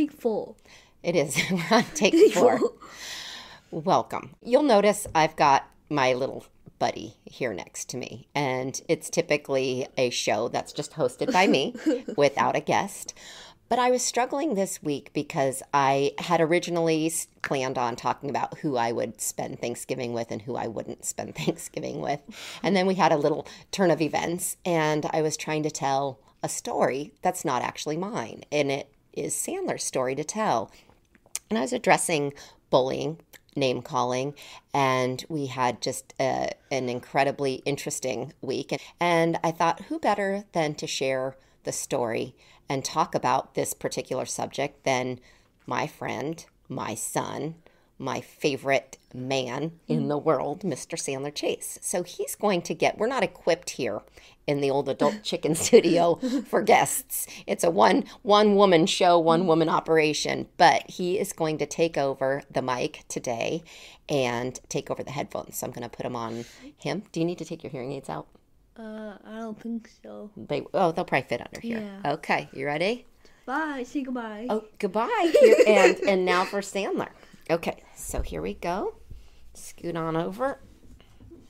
take four. It is. We're on take four. Welcome. You'll notice I've got my little buddy here next to me, and it's typically a show that's just hosted by me without a guest. But I was struggling this week because I had originally planned on talking about who I would spend Thanksgiving with and who I wouldn't spend Thanksgiving with. And then we had a little turn of events, and I was trying to tell a story that's not actually mine. And it is Sandler's story to tell. And I was addressing bullying, name calling, and we had just a, an incredibly interesting week. And I thought, who better than to share the story and talk about this particular subject than my friend, my son, my favorite man in the world, Mr. Sandler Chase. So he's going to get, we're not equipped here in the old adult chicken studio for guests. It's a one one woman show, one woman operation, but he is going to take over the mic today and take over the headphones. So I'm going to put them on him. Do you need to take your hearing aids out? Uh, I don't think so. They oh, they'll probably fit under here. Yeah. Okay, you ready? Bye. Say goodbye. Oh, goodbye. And and now for Sandler. Okay, so here we go. Scoot on over.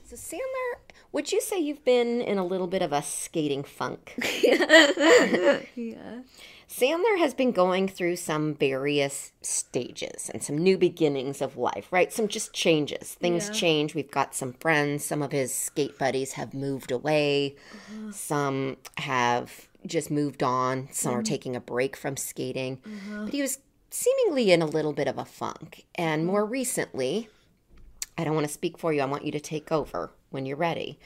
So Sandler, would you say you've been in a little bit of a skating funk? yeah. Sandler has been going through some various stages and some new beginnings of life, right? Some just changes. Things Yeah. change. We've got some friends. Some of his skate buddies have moved away. Uh-huh. Some have just moved on. Some are mm-hmm. taking a break from skating. Uh-huh. But he was seemingly in a little bit of a funk. And more recently, I don't want to speak for you. I want you to take over when you're ready.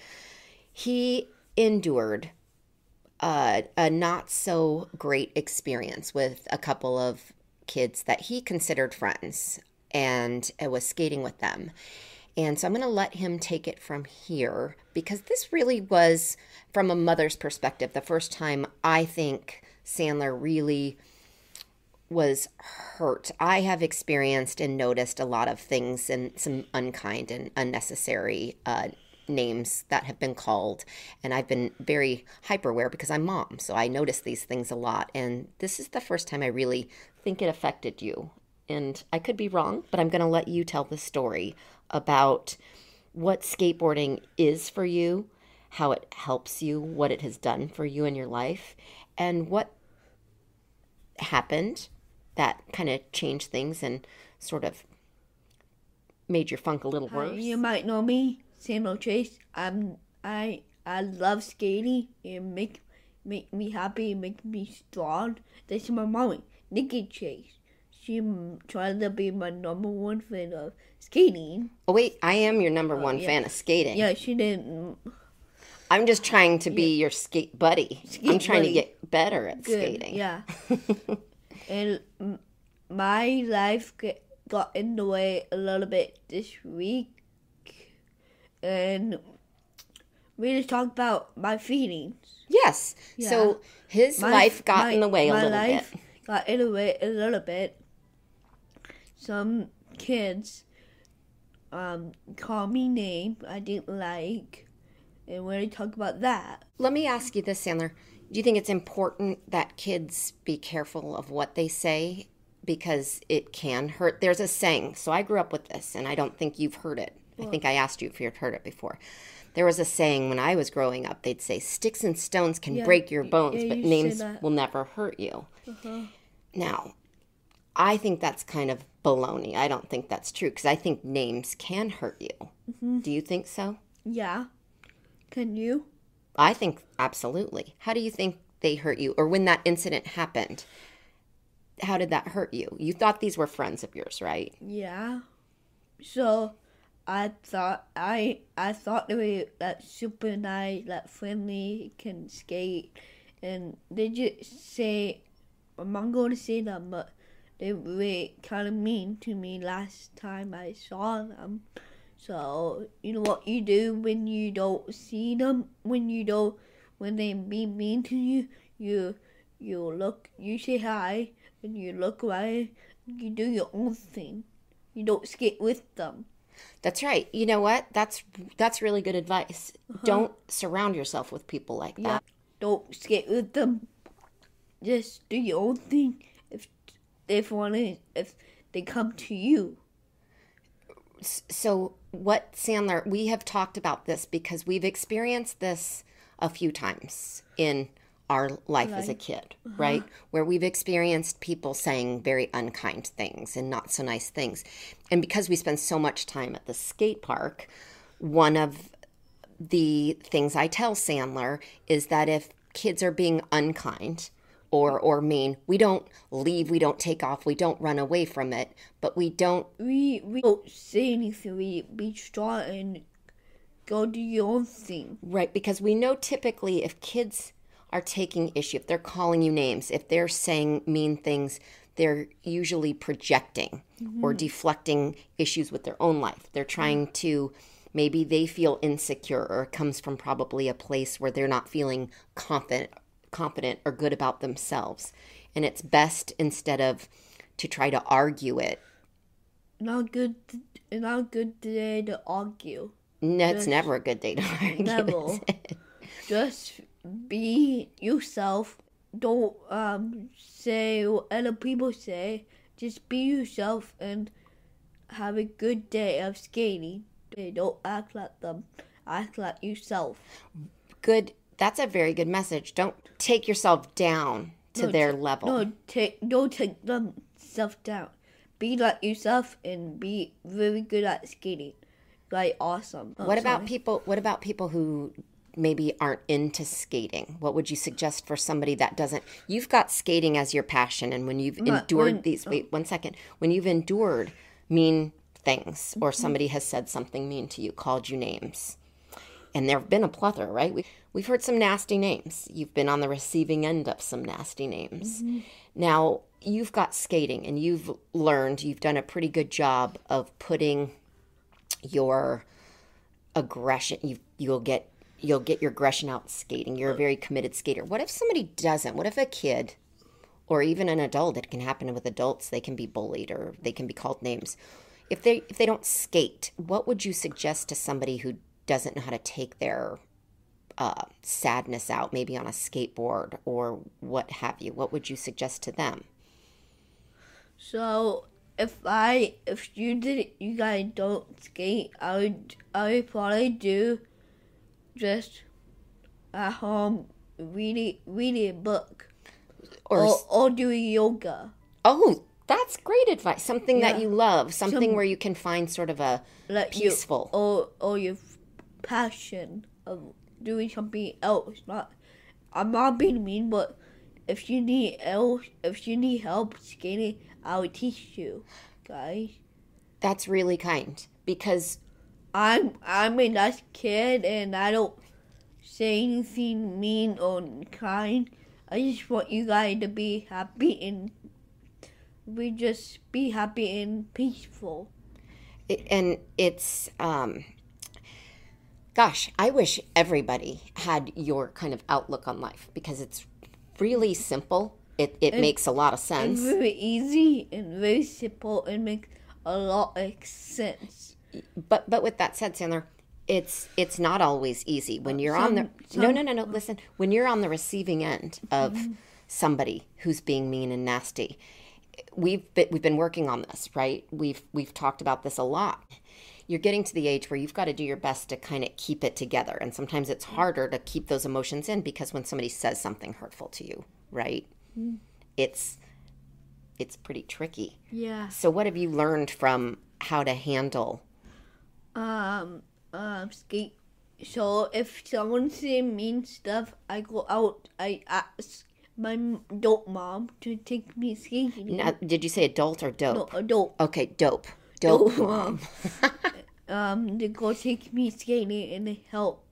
He endured uh, a not so great experience with a couple of kids that he considered friends and uh, was skating with them. And so I'm going to let him take it from here because this really was, from a mother's perspective, the first time I think Sandler really was hurt. I have experienced and noticed a lot of things and some unkind and unnecessary uh, names that have been called. And I've been very hyper aware because I'm mom. So I notice these things a lot. And this is the first time I really think it affected you. And I could be wrong, but I'm going to let you tell the story about what skateboarding is for you, how it helps you, what it has done for you in your life, and what happened that kind of changed things and sort of made your funk a little Hi, worse. You might know me, Sandler Chase. I'm I I love skating. It make make me happy. It make me strong. This is my mommy, Nikki Chase. She tried to be my number one fan of skating. Oh wait, I am your number oh, one yeah. fan of skating. Yeah, she didn't. I'm just trying to be your skate buddy. I'm trying buddy. to get better at Good. skating. Yeah. and my life get, got in the way a little bit this week. And we just talked about my feelings. Yes. So his My- life got my- in the way a my little life bit. Got in the way a little bit. Some kids um call me name I didn't like. And we're gonna talk about that. Let me ask you this, Sandler. Do you think it's important that kids be careful of what they say because it can hurt? There's a saying. So I grew up with this, and I don't think you've heard it. I think I asked you if you'd heard it before. There was a saying when I was growing up. They'd say, "Sticks and stones can Yeah, break your bones, yeah, but you names will never hurt you." Uh-huh. Now, I think that's kind of baloney. I don't think that's true because I think names can hurt you. Mm-hmm. Do you think so? Yeah. Can you? I think absolutely. How do you think they hurt you? Or when that incident happened, how did that hurt you? You thought these were friends of yours, right? Yeah. So I thought I I thought they were like super nice, like friendly, can skate, and they just say I'm not going to say them, but they were kind of mean to me last time I saw them. So you know what you do when you don't see them, when you don't, when they be mean to you, you you look, you say hi, and you look away, you do your own thing. You don't skate with them. That's right. You know what? That's that's really good advice. Uh-huh. Don't surround yourself with people like Yeah. that. Don't skate with them. Just do your own thing. If if one if they come to you. So, what, Sandler, we have talked about this because we've experienced this a few times in our life as a kid, uh-huh. right? Where we've experienced people saying very unkind things and not so nice things. And because we spend so much time at the skate park, one of the things I tell Sandler is that if kids are being unkind, or or mean we don't leave we don't take off we don't run away from it but we don't We we don't say anything. We be strong and go do your own thing. right because we know typically if kids are taking issue if they're calling you names if they're saying mean things they're usually projecting mm-hmm. or deflecting issues with their own life they're trying mm-hmm. to maybe they feel insecure or it comes from probably a place where they're not feeling confident confident or good about themselves and it's best instead of to try to argue it Not good. Not good day to argue. No, it's never a good day to argue. Never. Just be yourself. Don't um say what other people say. Just be yourself and have a good day of skating. Don't act like them. Act like yourself. Good. That's a very good message. Don't take yourself down to No, their t- level. No, take don't take themselves down. Be like yourself and be very good at skating. Like awesome. Oh, what about sorry. people? What about people who maybe aren't into skating? What would you suggest for somebody that doesn't? You've got skating as your passion, and when you've endured when- these, wait one second. When you've endured mean things, or Mm-hmm. somebody has said something mean to you, called you names, and there have been a plethora, right? We, we've heard some nasty names. You've been on the receiving end of some nasty names. Mm-hmm. Now, you've got skating and you've learned, you've done a pretty good job of putting your aggression you you'll get you'll get your aggression out skating. You're a very committed skater. What if somebody doesn't? What if a kid or even an adult, it can happen with adults, they can be bullied or they can be called names. If they if they don't skate, what would you suggest to somebody who doesn't know how to take their uh, sadness out, maybe on a skateboard or what have you? What would you suggest to them? So if I if you did you guys don't skate, I would I would probably do just at home reading reading a book Or or or doing yoga. oh, that's great advice. Something that you love, something Some- where you can find sort of a Like peaceful. You, or or your passion of doing something else. Not I'm not being mean, but if you need else if you need help skating, I will teach you, guys. That's really kind because I'm I'm a nice kid and I don't say anything mean or kind. I just want you guys to be happy and we just be happy and peaceful. it, and it's um gosh i wish everybody had your kind of outlook on life because it's really simple. It, it makes a lot of It's sense. very easy and very simple and makes a lot of sense. but but with that said sandler it's it's not always easy. When you're on the Some- no no no no listen. When you're on the receiving end of mm-hmm. somebody who's being mean and nasty we've been, we've been working on this right? We've we've talked about this a lot you're getting to the age where you've got to do your best to kind of keep it together and sometimes it's harder to keep those emotions in because when somebody says something hurtful to you right it's it's pretty tricky Yeah. so what have you learned from how to handle Um um skate so if someone say mean stuff I go out I ask my adult mom to take me skating. Now, did you say adult or dope? No, adult. Okay, dope. Dope. Mom. um to go take me skating and they help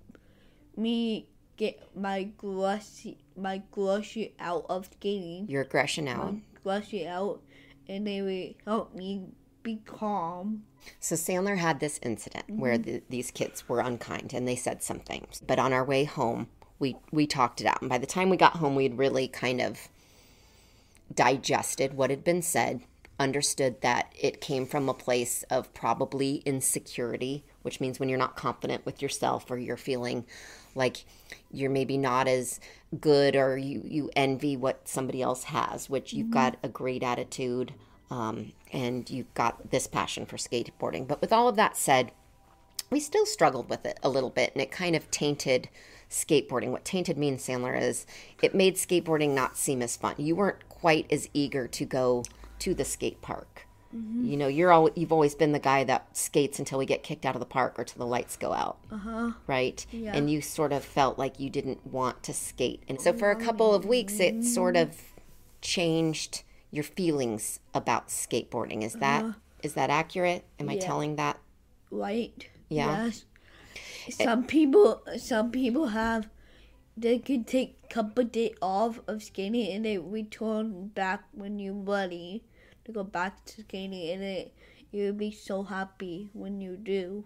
me get my grocery my grocery out of skating Your aggression out. grocery out and they would help me be calm So Sandler had this incident where the, these kids were unkind and they said something. But on our way home, we we talked it out. And by the time we got home, we had really kind of digested what had been said, understood that it came from a place of probably insecurity, which means when you're not confident with yourself or you're feeling like you're maybe not as good or you, you envy what somebody else has, which you've got a great attitude um, and you've got this passion for skateboarding. But with all of that said, we still struggled with it a little bit and it kind of tainted skateboarding. What tainted me and Sandler is it made skateboarding not seem as fun. You weren't quite as eager to go to the skate park. Mm-hmm. You know, you're all you've always been the guy that skates until we get kicked out of the park or till the lights go out. Uh-huh. Right? Yeah. And you sort of felt like you didn't want to skate. And so for a couple of weeks it sort of changed your feelings about skateboarding. Is that is that accurate? Am I Uh-huh. Telling that? Right. Yeah. Yes. Some people some people have they can take a couple days off of skating and they return back when you're ready to go back to skating and it you'll be so happy when you do.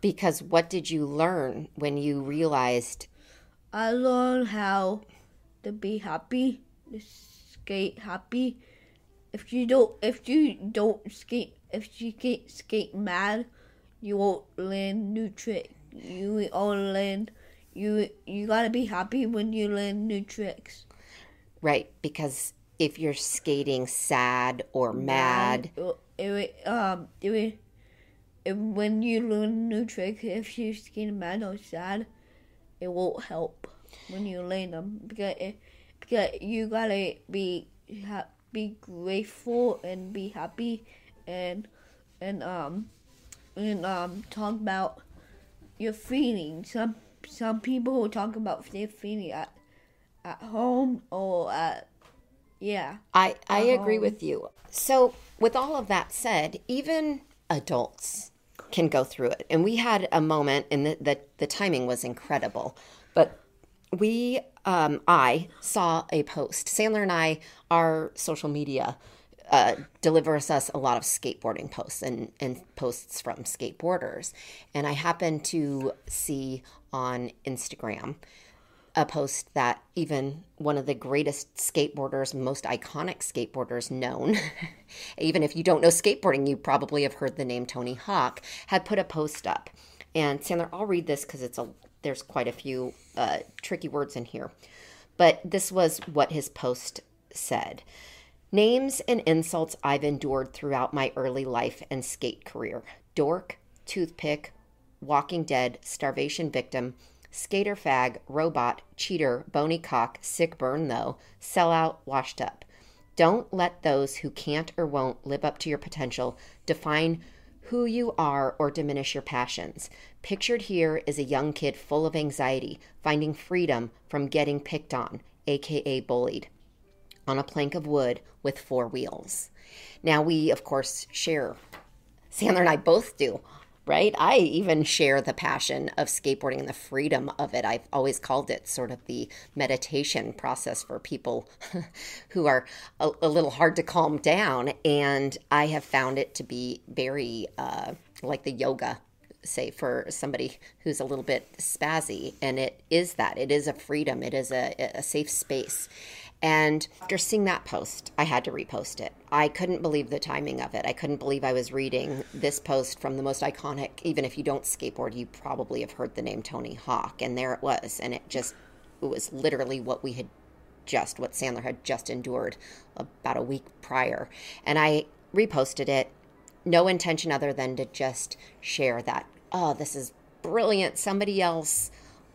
Because what did you learn when you realized I learned how to be happy, to skate happy. If you don't, if you don't skate, if you skate skate mad, you won't learn new trick. You only learn. You you gotta be happy when you learn new tricks. right? Because if you're skating sad or mad, It, it, um, it, it, when you learn a new trick, if you're skating mad or sad, it won't help when you learn them. Because it, because you gotta be ha- be grateful and be happy and and um and um talk about your feelings. Some some people will talk about their feeling at at home or at yeah. I, I agree with you. So, with all of that said, even adults can go through it. And we had a moment, and the, the, the timing was incredible. But we, um, I saw a post. Sandler and I, our social media uh, delivers us a lot of skateboarding posts and, and posts from skateboarders. And I happened to see on Instagram a post that even one of the greatest skateboarders, most iconic skateboarders known, even if you don't know skateboarding, you probably have heard the name Tony Hawk, had put a post up. And Sandler, I'll read this because it's a there's quite a few uh, tricky words in here. But this was what his post said. Names and insults I've endured throughout my early life and skate career. Dork, toothpick, walking dead, starvation victim, skater fag, robot, cheater, bony cock, sick burn though, sellout, washed up. Don't let those who can't or won't live up to your potential define who you are or diminish your passions. Pictured here is a young kid full of anxiety, finding freedom from getting picked on, aka bullied, on a plank of wood with four wheels. Now, we, of course, share, Sandler and I both do, right? I even share the passion of skateboarding and the freedom of it. I've always called it sort of the meditation process for people who are a, a little hard to calm down. And I have found it to be very uh, like the yoga say for somebody who's a little bit spazzy and it is that it is a freedom it is a, a safe space and after seeing that post, I had to repost it. I couldn't believe the timing of it. I couldn't believe I was reading this post from the most iconic, even if you don't skateboard, you probably have heard the name Tony Hawk. And there it was. And it just, it was literally what we had just, what Sandler had just endured about a week prior. And I reposted it, no intention other than to just share that, oh, this is brilliant. Somebody else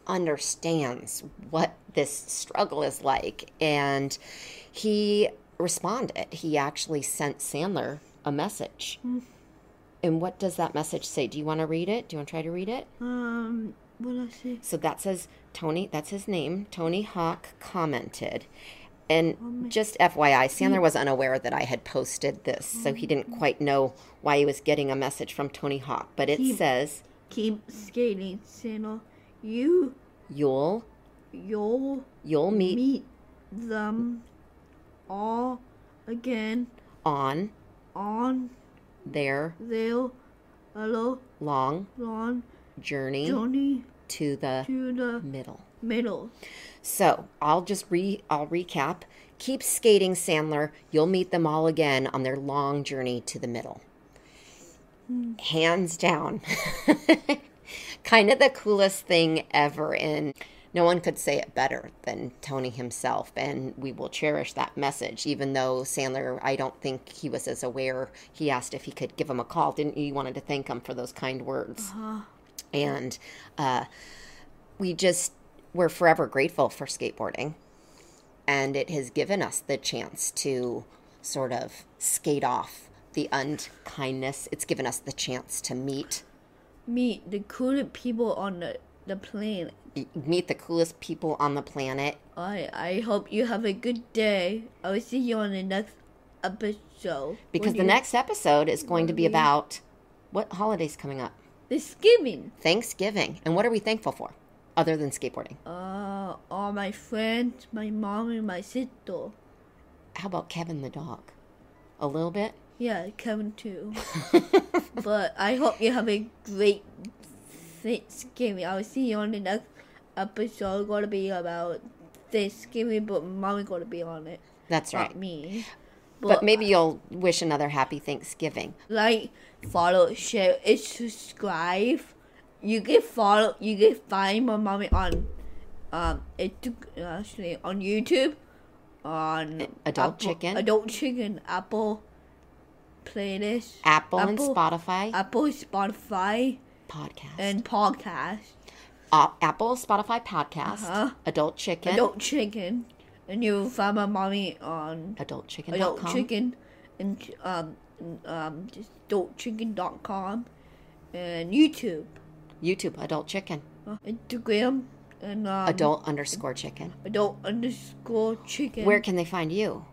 understands what this struggle is like. And he responded. He actually sent Sandler a message. Hmm. And what does that message say? Do you want to read it? Do you want to try to read it? Um, what I say? So that says Tony, that's his name. Tony Hawk commented. And just FYI, Sandler hmm. was unaware that I had posted this, so he didn't hmm. quite know why he was getting a message from Tony Hawk. But it He- says, Keep skating, Santa. You, You'll you'll you'll meet meet them all again on on their their little long long journey journey to the to the middle. middle. So I'll just re I'll recap. Keep skating, Sandler. You'll meet them all again on their long journey to the middle. Hmm. Hands down. kind of the coolest thing ever. And no one could say it better than Tony himself. And we will cherish that message, even though Sandler, I don't think he was as aware. He asked if he could give him a call, didn't he? You wanted to thank him for those kind words. And uh, we just, we're forever grateful for skateboarding. And it has given us the chance to sort of skate off the unkindness. It's given us the chance to meet Meet the coolest people on the, the planet. meet the coolest people on the planet. I I hope you have a good day. I will see you on the next episode. Because the you- next episode is going to be What do you- about what holiday's coming up? Thanksgiving. Thanksgiving. And what are we thankful for other than skateboarding? Uh, all my friends, my mom, and my sister. How about Kevin the dog? A little bit? Yeah, Kevin too. but I hope you have a great Thanksgiving. I will see you on the next episode. Going to be about Thanksgiving, but going to be on it, That's right. not me. But maybe you'll wish another happy Thanksgiving. like, follow, share, and subscribe. You can follow. You can find my mommy on, um, it actually on YouTube, on Adult Apple- Chicken? Adult Chicken, Apple playlist, Apple, and Spotify Apple, Spotify, podcast. and podcast. Uh, Apple, Spotify podcast. Uh-huh. Adult Chicken. Adult Chicken, and you'll find my mommy on AdultChicken.com. Adult Chicken, and um, um, adultchicken.com, and YouTube, YouTube, Adult Chicken. uh, Instagram, and um, Adult underscore chicken. adult underscore chicken. Where can they find you?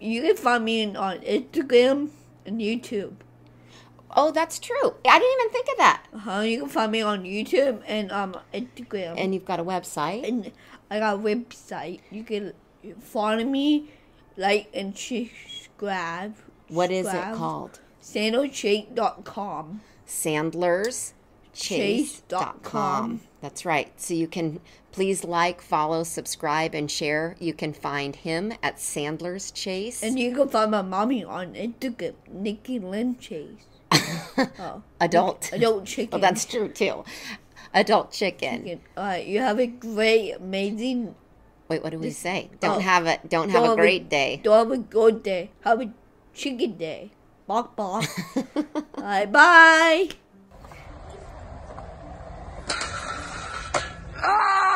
you can find me on Instagram and YouTube. Oh, that's true. I didn't even think of that. Uh-huh, you can find me on YouTube and um Instagram. And you've got a website. and I got a website. You can follow me, like and subscribe. What is it subscribe. called? Sandalshake.com. Sandler's Chase.com. That's right. So you can please like, follow, subscribe, and share. You can find him at Sandler's Chase. And you can find my mommy on Instagram, Nikki Lynn Chase. oh, Adult. adult chicken. Oh, that's true too. Adult chicken. Chicken. All right, you have a great, amazing, Wait, what do we say? Oh. Don't oh. have a don't have a Don't great day. don't have a good day. Have a chicken day. Bok bok. All right, bye. 啊！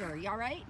You all right?